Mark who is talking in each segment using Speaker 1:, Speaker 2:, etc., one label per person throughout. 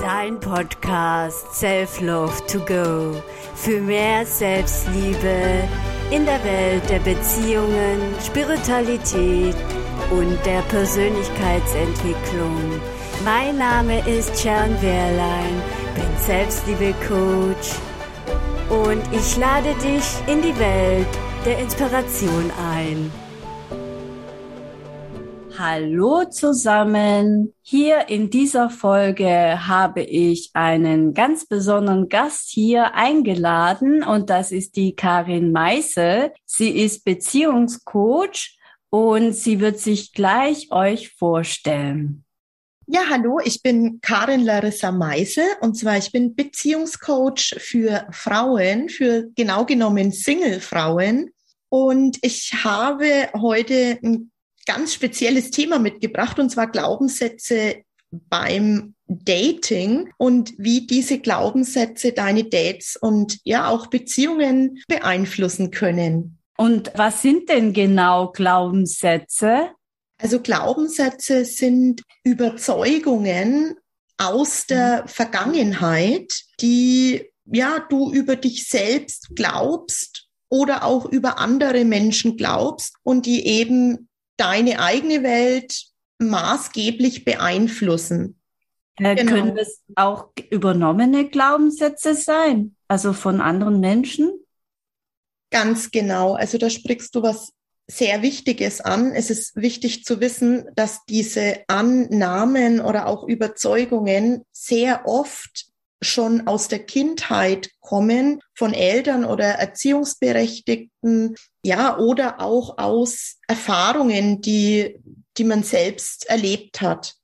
Speaker 1: Dein Podcast Self-Love to Go für mehr Selbstliebe in der Welt der Beziehungen, Spiritualität und der Persönlichkeitsentwicklung. Mein Name ist Sharon Wehrlein, bin Selbstliebe-Coach und ich lade dich in die Welt der Inspiration ein. Hallo zusammen. Hier in dieser Folge habe ich einen ganz besonderen Gast hier eingeladen und das ist die Karin Meisel. Sie ist Beziehungscoach und sie wird sich gleich euch vorstellen.
Speaker 2: Ja, hallo, ich bin Karin Larissa Meisel und zwar ich bin Beziehungscoach für Frauen, für genau genommen Single-Frauen. Und ich habe heute ein ganz spezielles Thema mitgebracht, und zwar Glaubenssätze beim Dating und wie diese Glaubenssätze deine Dates und ja auch Beziehungen beeinflussen können.
Speaker 1: Und was sind denn genau Glaubenssätze?
Speaker 2: Also Glaubenssätze sind Überzeugungen aus der Vergangenheit, die ja du über dich selbst glaubst oder auch über andere Menschen glaubst und die eben deine eigene Welt maßgeblich beeinflussen.
Speaker 1: Äh, genau. Können das auch übernommene Glaubenssätze sein? Also von anderen Menschen?
Speaker 2: Ganz genau. Also da sprichst du was sehr Wichtiges an. Es ist wichtig zu wissen, dass diese Annahmen oder auch Überzeugungen sehr oft schon aus der Kindheit kommen, von Eltern oder Erziehungsberechtigten, ja, oder auch aus Erfahrungen, die, die man selbst erlebt hat.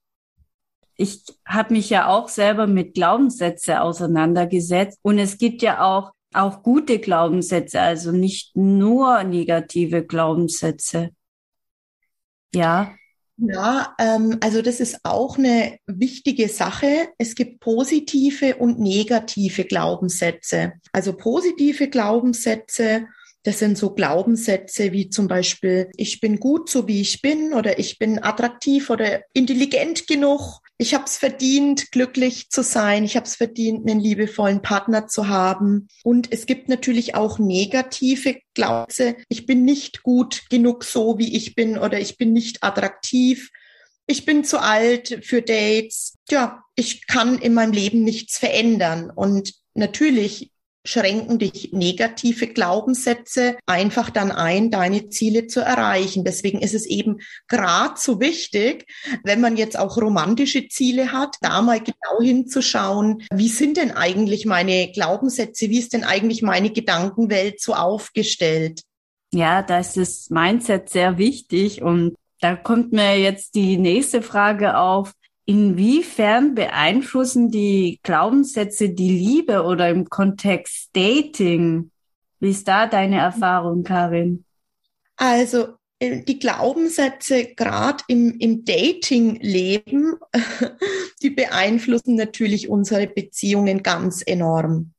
Speaker 1: Ich habe mich ja auch selber mit Glaubenssätze auseinandergesetzt und es gibt ja auch auch gute Glaubenssätze, also nicht nur negative Glaubenssätze. Ja.
Speaker 2: Ja, ähm, also das ist auch eine wichtige Sache. Es gibt positive und negative Glaubenssätze. Also positive Glaubenssätze, das sind so Glaubenssätze wie zum Beispiel, ich bin gut so wie ich bin oder ich bin attraktiv oder intelligent genug. Ich habe es verdient, glücklich zu sein. Ich habe es verdient, einen liebevollen Partner zu haben. Und es gibt natürlich auch negative Glaubenssätze. Ich bin nicht gut genug so, wie ich bin oder ich bin nicht attraktiv. Ich bin zu alt für Dates. Ja, ich kann in meinem Leben nichts verändern. Und natürlich schränken dich negative Glaubenssätze einfach dann ein, deine Ziele zu erreichen. Deswegen ist es eben gerade so wichtig, wenn man jetzt auch romantische Ziele hat, da mal genau hinzuschauen, wie sind denn eigentlich meine Glaubenssätze, wie ist denn eigentlich meine Gedankenwelt so aufgestellt?
Speaker 1: Ja, da ist das Mindset sehr wichtig und da kommt mir jetzt die nächste Frage auf. Inwiefern beeinflussen die Glaubenssätze die Liebe oder im Kontext Dating? Wie ist da deine Erfahrung, Karin?
Speaker 2: Also äh, die Glaubenssätze gerade im, im Dating-Leben, die beeinflussen natürlich unsere Beziehungen ganz enorm.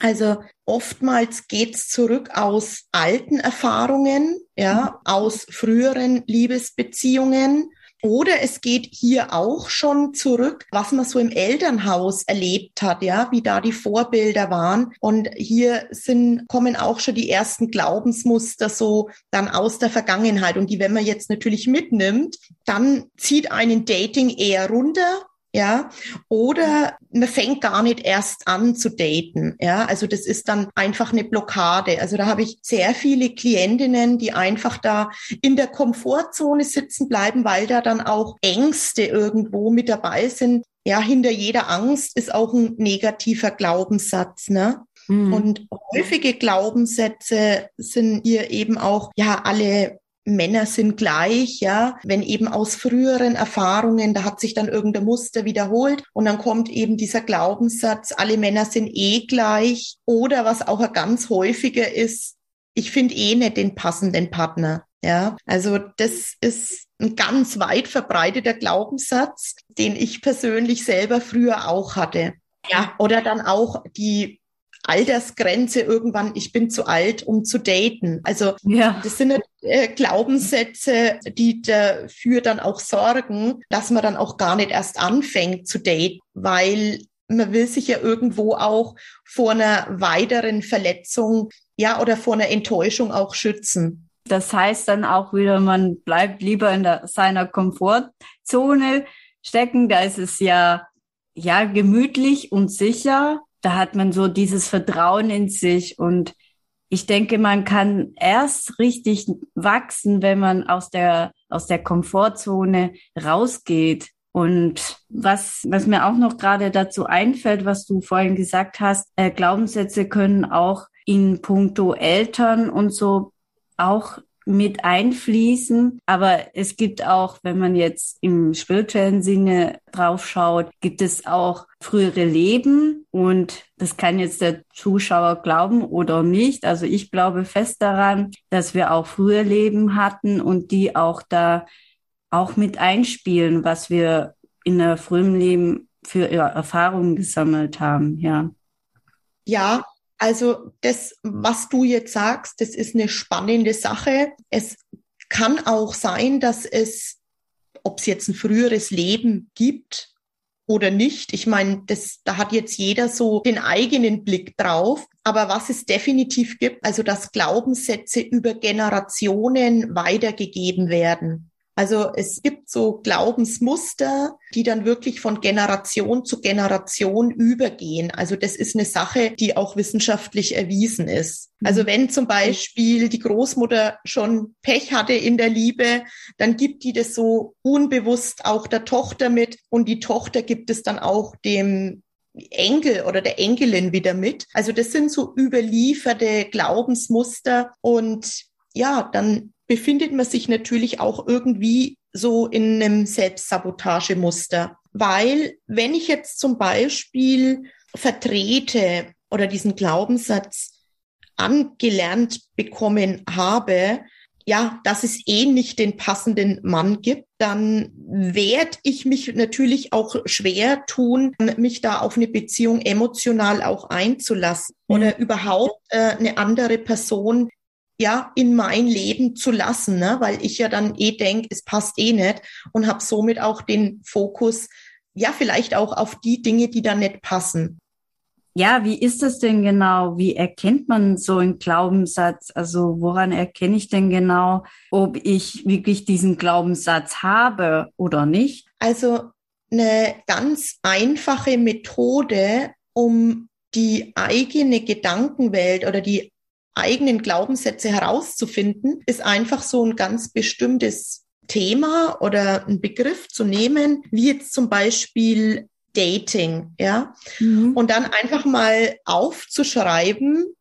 Speaker 2: Also oftmals geht's zurück aus alten Erfahrungen, ja, aus früheren Liebesbeziehungen oder es geht hier auch schon zurück, was man so im Elternhaus erlebt hat, ja, wie da die Vorbilder waren. Und hier sind, kommen auch schon die ersten Glaubensmuster so dann aus der Vergangenheit. Und die, wenn man jetzt natürlich mitnimmt, dann zieht einen Dating eher runter ja, oder man fängt gar nicht erst an zu daten, ja, also das ist dann einfach eine Blockade. Also da habe ich sehr viele Klientinnen, die einfach da in der Komfortzone sitzen bleiben, weil da dann auch Ängste irgendwo mit dabei sind. Ja, hinter jeder Angst ist auch ein negativer Glaubenssatz, ne? Mhm. Und häufige Glaubenssätze sind hier eben auch, ja, alle Männer sind gleich, ja, wenn eben aus früheren Erfahrungen, da hat sich dann irgendein Muster wiederholt und dann kommt eben dieser Glaubenssatz, alle Männer sind eh gleich oder was auch ein ganz häufiger ist, ich finde eh nicht den passenden Partner. Ja, also das ist ein ganz weit verbreiteter Glaubenssatz, den ich persönlich selber früher auch hatte. Ja, oder dann auch die Altersgrenze irgendwann, ich bin zu alt, um zu daten. Also ja. das sind äh, Glaubenssätze, die dafür dann auch sorgen, dass man dann auch gar nicht erst anfängt zu daten, weil man will sich ja irgendwo auch vor einer weiteren Verletzung, ja, oder vor einer Enttäuschung auch schützen.
Speaker 1: Das heißt dann auch wieder, man bleibt lieber in der, seiner Komfortzone stecken. Da ist es ja, ja, gemütlich und sicher. Da hat man so dieses Vertrauen in sich und ich denke, man kann erst richtig wachsen, wenn man aus der, aus der Komfortzone rausgeht. Und was, was mir auch noch gerade dazu einfällt, was du vorhin gesagt hast, äh, Glaubenssätze können auch in puncto Eltern und so auch mit einfließen. Aber es gibt auch, wenn man jetzt im spirituellen Sinne drauf schaut, gibt es auch frühere Leben und das kann jetzt der Zuschauer glauben oder nicht. Also ich glaube fest daran, dass wir auch frühe Leben hatten und die auch da auch mit einspielen, was wir in der frühen Leben für Erfahrungen gesammelt haben, ja.
Speaker 2: Ja, also das, was du jetzt sagst, das ist eine spannende Sache. Es kann auch sein, dass es, ob es jetzt ein früheres Leben gibt oder nicht. Ich meine, das, da hat jetzt jeder so den eigenen Blick drauf. Aber was es definitiv gibt, also dass Glaubenssätze über Generationen weitergegeben werden. Also es gibt so Glaubensmuster, die dann wirklich von Generation zu Generation übergehen. Also das ist eine Sache, die auch wissenschaftlich erwiesen ist. Also mhm. wenn zum Beispiel die Großmutter schon Pech hatte in der Liebe, dann gibt die das so unbewusst auch der Tochter mit und die Tochter gibt es dann auch dem Enkel oder der Enkelin wieder mit. Also das sind so überlieferte Glaubensmuster und ja, dann befindet man sich natürlich auch irgendwie so in einem Selbstsabotagemuster. Weil wenn ich jetzt zum Beispiel vertrete oder diesen Glaubenssatz angelernt bekommen habe, ja, dass es eh nicht den passenden Mann gibt, dann werde ich mich natürlich auch schwer tun, mich da auf eine Beziehung emotional auch einzulassen oder überhaupt äh, eine andere Person ja, in mein Leben zu lassen, ne? weil ich ja dann eh denke, es passt eh nicht und habe somit auch den Fokus, ja, vielleicht auch auf die Dinge, die da nicht passen.
Speaker 1: Ja, wie ist das denn genau? Wie erkennt man so einen Glaubenssatz? Also woran erkenne ich denn genau, ob ich wirklich diesen Glaubenssatz habe oder nicht?
Speaker 2: Also eine ganz einfache Methode, um die eigene Gedankenwelt oder die eigenen Glaubenssätze herauszufinden, ist einfach so ein ganz bestimmtes Thema oder ein Begriff zu nehmen, wie jetzt zum Beispiel Dating, ja. Mhm. Und dann einfach mal aufzuschreiben,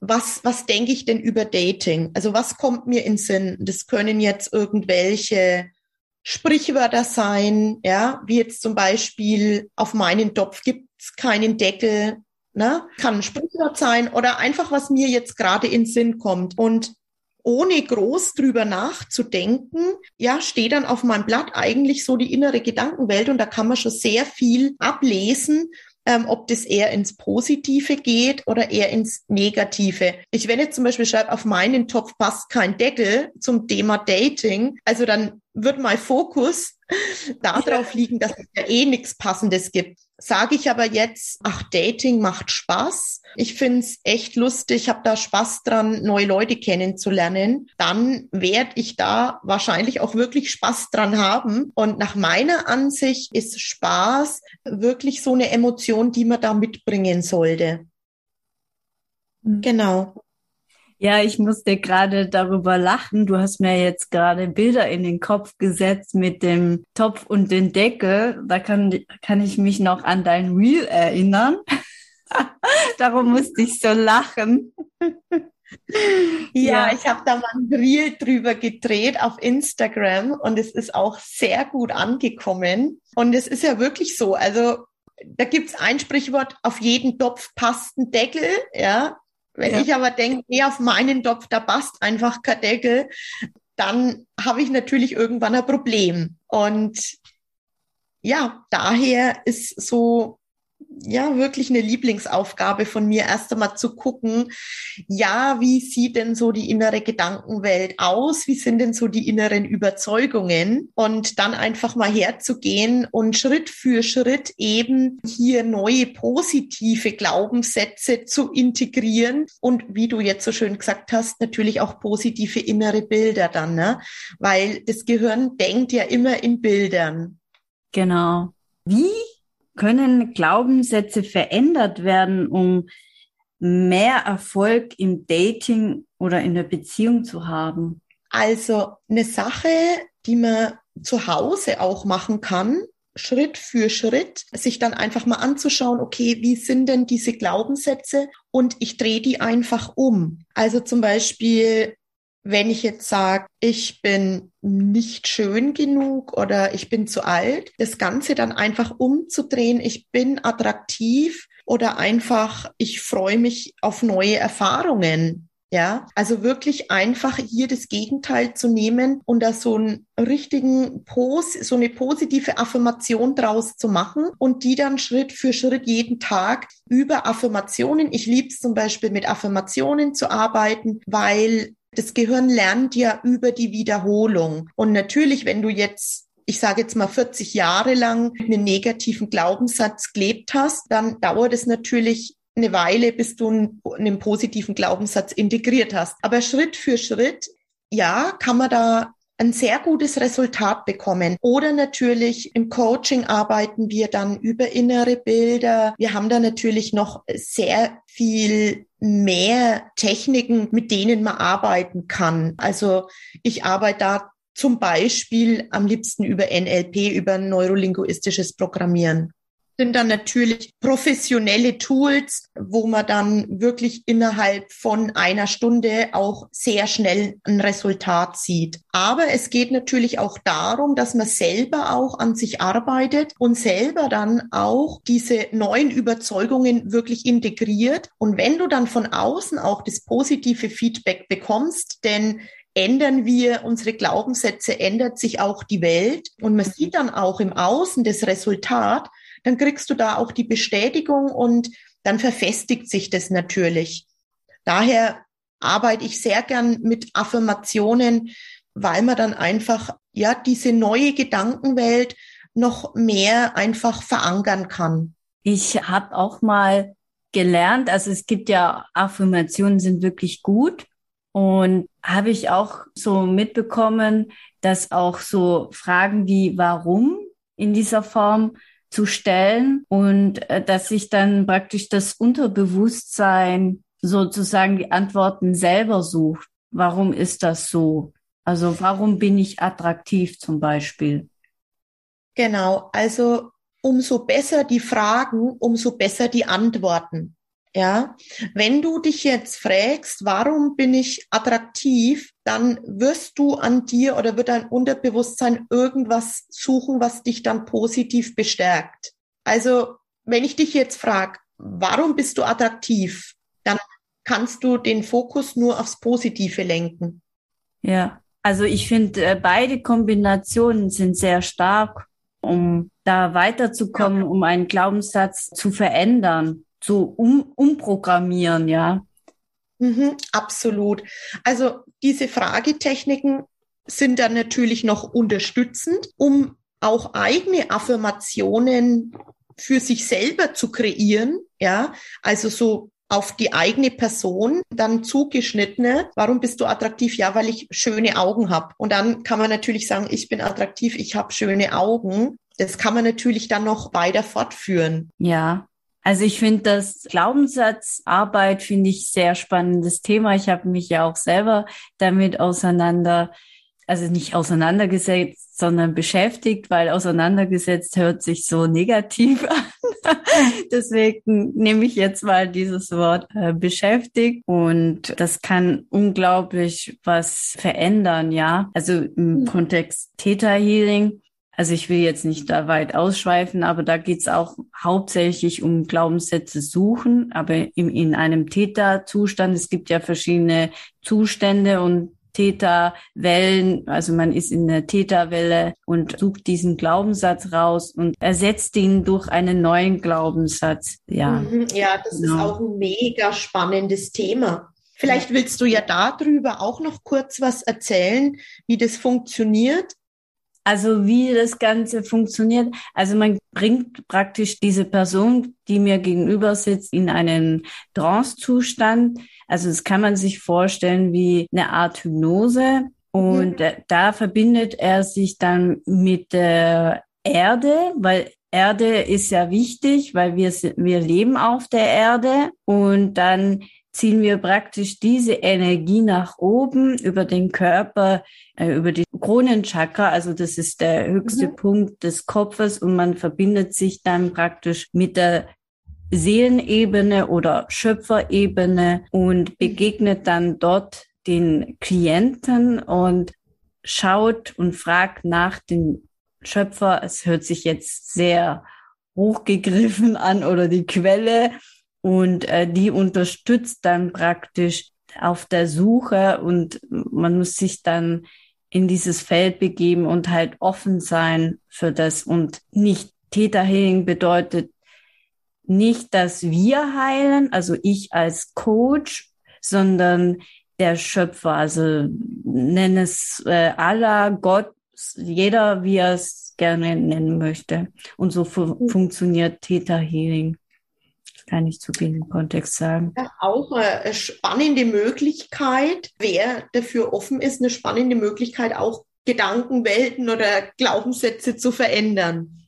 Speaker 2: was, was denke ich denn über Dating? Also was kommt mir in Sinn? Das können jetzt irgendwelche Sprichwörter sein, ja, wie jetzt zum Beispiel auf meinen Topf gibt's keinen Deckel, Ne? Kann ein Sprichwort sein oder einfach, was mir jetzt gerade in Sinn kommt. Und ohne groß drüber nachzudenken, ja, steht dann auf meinem Blatt eigentlich so die innere Gedankenwelt und da kann man schon sehr viel ablesen, ähm, ob das eher ins Positive geht oder eher ins Negative. Ich, wenn jetzt zum Beispiel schreibe, auf meinen Topf passt kein Deckel zum Thema Dating, also dann wird mein Fokus darauf liegen, dass es ja eh nichts Passendes gibt. Sage ich aber jetzt, ach, Dating macht Spaß. Ich find's echt lustig, habe da Spaß dran, neue Leute kennenzulernen. Dann werde ich da wahrscheinlich auch wirklich Spaß dran haben. Und nach meiner Ansicht ist Spaß wirklich so eine Emotion, die man da mitbringen sollte.
Speaker 1: Mhm. Genau. Ja, ich musste gerade darüber lachen. Du hast mir jetzt gerade Bilder in den Kopf gesetzt mit dem Topf und den Deckel. Da kann, kann ich mich noch an dein Reel erinnern. Darum musste ich so lachen.
Speaker 2: Ja, ja, ich habe da mal ein Reel drüber gedreht auf Instagram und es ist auch sehr gut angekommen. Und es ist ja wirklich so, also da gibt's ein Sprichwort, auf jeden Topf passt ein Deckel, ja. Wenn ja. ich aber denke, nee, auf meinen Topf, da passt einfach kein Deckel, dann habe ich natürlich irgendwann ein Problem. Und ja, daher ist so ja wirklich eine Lieblingsaufgabe von mir, erst einmal zu gucken, ja, wie sieht denn so die innere Gedankenwelt aus? Wie sind denn so die inneren Überzeugungen? Und dann einfach mal herzugehen und Schritt für Schritt eben hier neue positive Glaubenssätze zu integrieren und wie du jetzt so schön gesagt hast, natürlich auch positive innere Bilder dann, ne? Weil das Gehirn denkt ja immer in Bildern.
Speaker 1: Genau. Wie können Glaubenssätze verändert werden, um mehr Erfolg im Dating oder in der Beziehung zu haben?
Speaker 2: Also eine Sache, die man zu Hause auch machen kann, Schritt für Schritt, sich dann einfach mal anzuschauen, okay, wie sind denn diese Glaubenssätze? Und ich drehe die einfach um. Also zum Beispiel, wenn ich jetzt sage, ich bin nicht schön genug oder ich bin zu alt, das Ganze dann einfach umzudrehen, ich bin attraktiv oder einfach, ich freue mich auf neue Erfahrungen. Ja, also wirklich einfach hier das Gegenteil zu nehmen und da so einen richtigen Pos, so eine positive Affirmation draus zu machen und die dann Schritt für Schritt jeden Tag über Affirmationen. Ich liebe es zum Beispiel mit Affirmationen zu arbeiten, weil das Gehirn lernt ja über die Wiederholung. Und natürlich, wenn du jetzt ich sage jetzt mal 40 Jahre lang einen negativen Glaubenssatz gelebt hast, dann dauert es natürlich eine Weile, bis du einen, einen positiven Glaubenssatz integriert hast. Aber Schritt für Schritt, ja, kann man da ein sehr gutes Resultat bekommen. Oder natürlich im Coaching arbeiten wir dann über innere Bilder. Wir haben da natürlich noch sehr viel mehr Techniken, mit denen man arbeiten kann. Also ich arbeite da zum Beispiel am liebsten über NLP, über neurolinguistisches Programmieren sind dann natürlich professionelle Tools, wo man dann wirklich innerhalb von einer Stunde auch sehr schnell ein Resultat sieht. Aber es geht natürlich auch darum, dass man selber auch an sich arbeitet und selber dann auch diese neuen Überzeugungen wirklich integriert. Und wenn du dann von außen auch das positive Feedback bekommst, denn ändern wir unsere Glaubenssätze, ändert sich auch die Welt. Und man sieht dann auch im Außen das Resultat, dann kriegst du da auch die Bestätigung und dann verfestigt sich das natürlich. Daher arbeite ich sehr gern mit Affirmationen, weil man dann einfach, ja, diese neue Gedankenwelt noch mehr einfach verankern kann.
Speaker 1: Ich habe auch mal gelernt, also es gibt ja Affirmationen sind wirklich gut und habe ich auch so mitbekommen, dass auch so Fragen wie warum in dieser Form zu stellen und äh, dass sich dann praktisch das Unterbewusstsein sozusagen die Antworten selber sucht. Warum ist das so? Also warum bin ich attraktiv zum Beispiel?
Speaker 2: Genau, also umso besser die Fragen, umso besser die Antworten. Ja, wenn du dich jetzt fragst, warum bin ich attraktiv, dann wirst du an dir oder wird dein Unterbewusstsein irgendwas suchen, was dich dann positiv bestärkt. Also, wenn ich dich jetzt frage, warum bist du attraktiv, dann kannst du den Fokus nur aufs Positive lenken.
Speaker 1: Ja, also ich finde, äh, beide Kombinationen sind sehr stark, um da weiterzukommen, ja. um einen Glaubenssatz zu verändern zu um, umprogrammieren, ja.
Speaker 2: Mhm, absolut. Also diese Fragetechniken sind dann natürlich noch unterstützend, um auch eigene Affirmationen für sich selber zu kreieren, ja, also so auf die eigene Person dann zugeschnittene. Warum bist du attraktiv? Ja, weil ich schöne Augen habe. Und dann kann man natürlich sagen, ich bin attraktiv, ich habe schöne Augen. Das kann man natürlich dann noch weiter fortführen.
Speaker 1: Ja, also ich finde das Glaubenssatzarbeit finde ich sehr spannendes Thema. Ich habe mich ja auch selber damit auseinander, also nicht auseinandergesetzt, sondern beschäftigt, weil auseinandergesetzt hört sich so negativ an. Deswegen nehme ich jetzt mal dieses Wort äh, beschäftigt und das kann unglaublich was verändern, ja. Also im mhm. Kontext Theta Healing also ich will jetzt nicht da weit ausschweifen, aber da geht's auch hauptsächlich um Glaubenssätze suchen, aber in, in einem Täterzustand. Es gibt ja verschiedene Zustände und Täterwellen, also man ist in der Täterwelle und sucht diesen Glaubenssatz raus und ersetzt ihn durch einen neuen Glaubenssatz. Ja,
Speaker 2: mhm, ja das genau. ist auch ein mega spannendes Thema. Vielleicht willst du ja darüber auch noch kurz was erzählen, wie das funktioniert.
Speaker 1: Also wie das Ganze funktioniert. Also man bringt praktisch diese Person, die mir gegenüber sitzt, in einen Trance-Zustand. Also das kann man sich vorstellen wie eine Art Hypnose. Und mhm. da verbindet er sich dann mit der Erde, weil Erde ist ja wichtig, weil wir, wir leben auf der Erde. Und dann ziehen wir praktisch diese Energie nach oben über den Körper, äh, über die Kronenchakra, also das ist der höchste mhm. Punkt des Kopfes und man verbindet sich dann praktisch mit der Seelenebene oder Schöpferebene und begegnet dann dort den Klienten und schaut und fragt nach dem Schöpfer. Es hört sich jetzt sehr hochgegriffen an oder die Quelle und äh, die unterstützt dann praktisch auf der Suche und man muss sich dann in dieses Feld begeben und halt offen sein für das. Und nicht Täterhealing bedeutet nicht, dass wir heilen, also ich als Coach, sondern der Schöpfer, also nenn es äh, Allah, Gott, jeder, wie er es gerne nennen möchte. Und so fu funktioniert Kann ich zu dem Kontext sagen.
Speaker 2: Ja, auch eine spannende Möglichkeit, wer dafür offen ist, eine spannende Möglichkeit, auch Gedankenwelten oder Glaubenssätze zu verändern.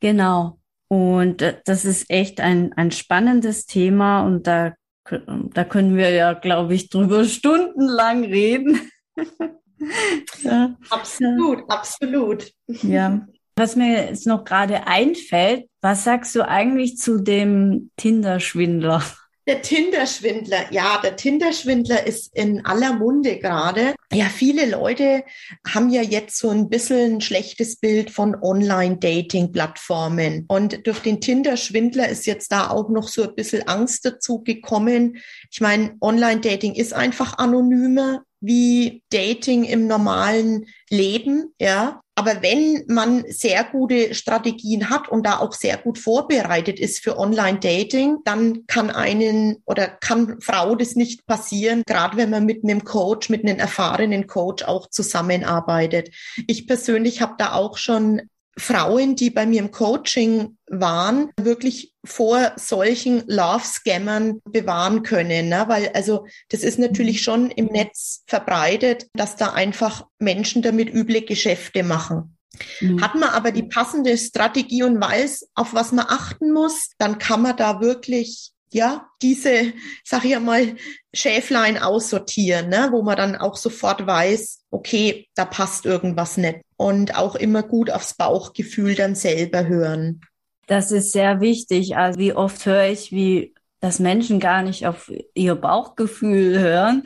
Speaker 1: Genau. Und äh, das ist echt ein, ein spannendes Thema und da, da können wir ja, glaube ich, drüber stundenlang reden.
Speaker 2: ja. Absolut, absolut.
Speaker 1: Ja. Was mir jetzt noch gerade einfällt, was sagst du eigentlich zu dem Tinder-Schwindler?
Speaker 2: Der Tinder-Schwindler, ja, der Tinder-Schwindler ist in aller Munde gerade. Ja, viele Leute haben ja jetzt so ein bisschen ein schlechtes Bild von Online-Dating-Plattformen. Und durch den Tinder-Schwindler ist jetzt da auch noch so ein bisschen Angst dazu gekommen. Ich meine, Online-Dating ist einfach anonymer wie Dating im normalen Leben, ja. Aber wenn man sehr gute Strategien hat und da auch sehr gut vorbereitet ist für Online-Dating, dann kann einen oder kann Frau das nicht passieren, gerade wenn man mit einem Coach, mit einem erfahrenen Coach auch zusammenarbeitet. Ich persönlich habe da auch schon Frauen, die bei mir im Coaching waren, wirklich vor solchen Love-Scammern bewahren können. Ne? Weil also das ist natürlich schon im Netz verbreitet, dass da einfach Menschen damit üble Geschäfte machen. Mhm. Hat man aber die passende Strategie und weiß, auf was man achten muss, dann kann man da wirklich ja, diese, sag ich ja mal, Schäflein aussortieren, ne? wo man dann auch sofort weiß, okay, da passt irgendwas nicht. Und auch immer gut aufs Bauchgefühl dann selber hören.
Speaker 1: Das ist sehr wichtig. Also wie oft höre ich, wie dass Menschen gar nicht auf ihr Bauchgefühl hören.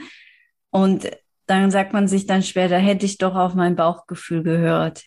Speaker 1: Und dann sagt man sich dann später, hätte ich doch auf mein Bauchgefühl gehört.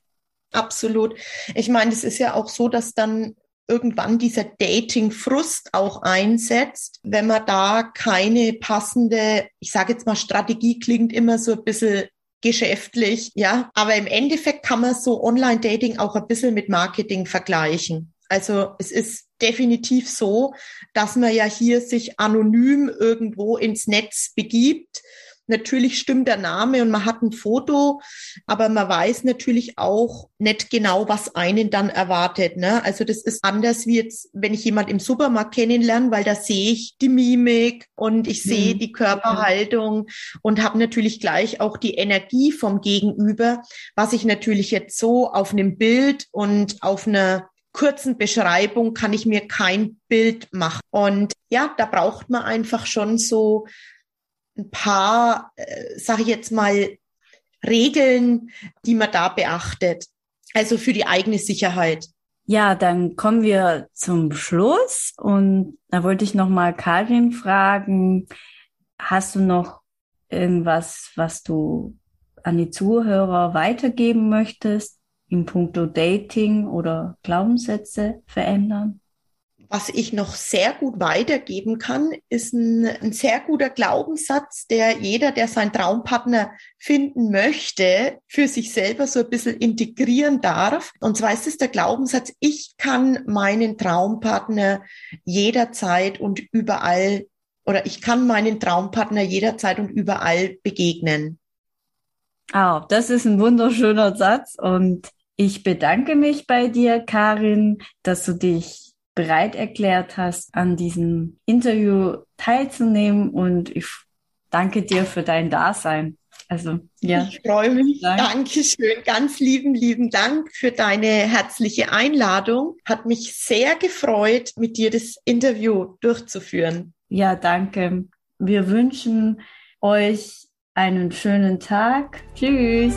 Speaker 2: Absolut. Ich meine, es ist ja auch so, dass dann irgendwann dieser Dating-Frust auch einsetzt, wenn man da keine passende, ich sage jetzt mal, Strategie klingt immer so ein bisschen geschäftlich, ja. Aber im Endeffekt kann man so Online-Dating auch ein bisschen mit Marketing vergleichen. Also es ist definitiv so, dass man ja hier sich anonym irgendwo ins Netz begibt Natürlich stimmt der Name und man hat ein Foto, aber man weiß natürlich auch nicht genau, was einen dann erwartet. Ne? Also das ist anders wie jetzt, wenn ich jemand im Supermarkt kennenlerne, weil da sehe ich die Mimik und ich sehe mhm. die Körperhaltung und habe natürlich gleich auch die Energie vom Gegenüber, was ich natürlich jetzt so auf einem Bild und auf einer kurzen Beschreibung kann ich mir kein Bild machen. Und ja, da braucht man einfach schon so ein paar, äh, sage ich jetzt mal, Regeln, die man da beachtet. Also für die eigene Sicherheit.
Speaker 1: Ja, dann kommen wir zum Schluss und da wollte ich noch mal Karin fragen, hast du noch irgendwas, was du an die Zuhörer weitergeben möchtest in puncto Dating oder Glaubenssätze verändern?
Speaker 2: Was ich noch sehr gut weitergeben kann, ist ein, ein, sehr guter Glaubenssatz, der jeder, der seinen Traumpartner finden möchte, für sich selber so ein bisschen integrieren darf. Und zwar ist es der Glaubenssatz, ich kann meinen Traumpartner jederzeit und überall oder ich kann meinen Traumpartner jederzeit und überall begegnen.
Speaker 1: Oh, das ist ein wunderschöner Satz und ich bedanke mich bei dir, Karin, dass du dich bereit erklärt hast, an diesem Interview teilzunehmen und ich danke dir für dein Dasein.
Speaker 2: Also, ja. Ich freue mich. Dank. Dankeschön. Ganz lieben, lieben Dank für deine herzliche Einladung. Hat mich sehr gefreut, mit dir das Interview durchzuführen.
Speaker 1: Ja, danke. Wir wünschen euch einen schönen Tag. Tschüss.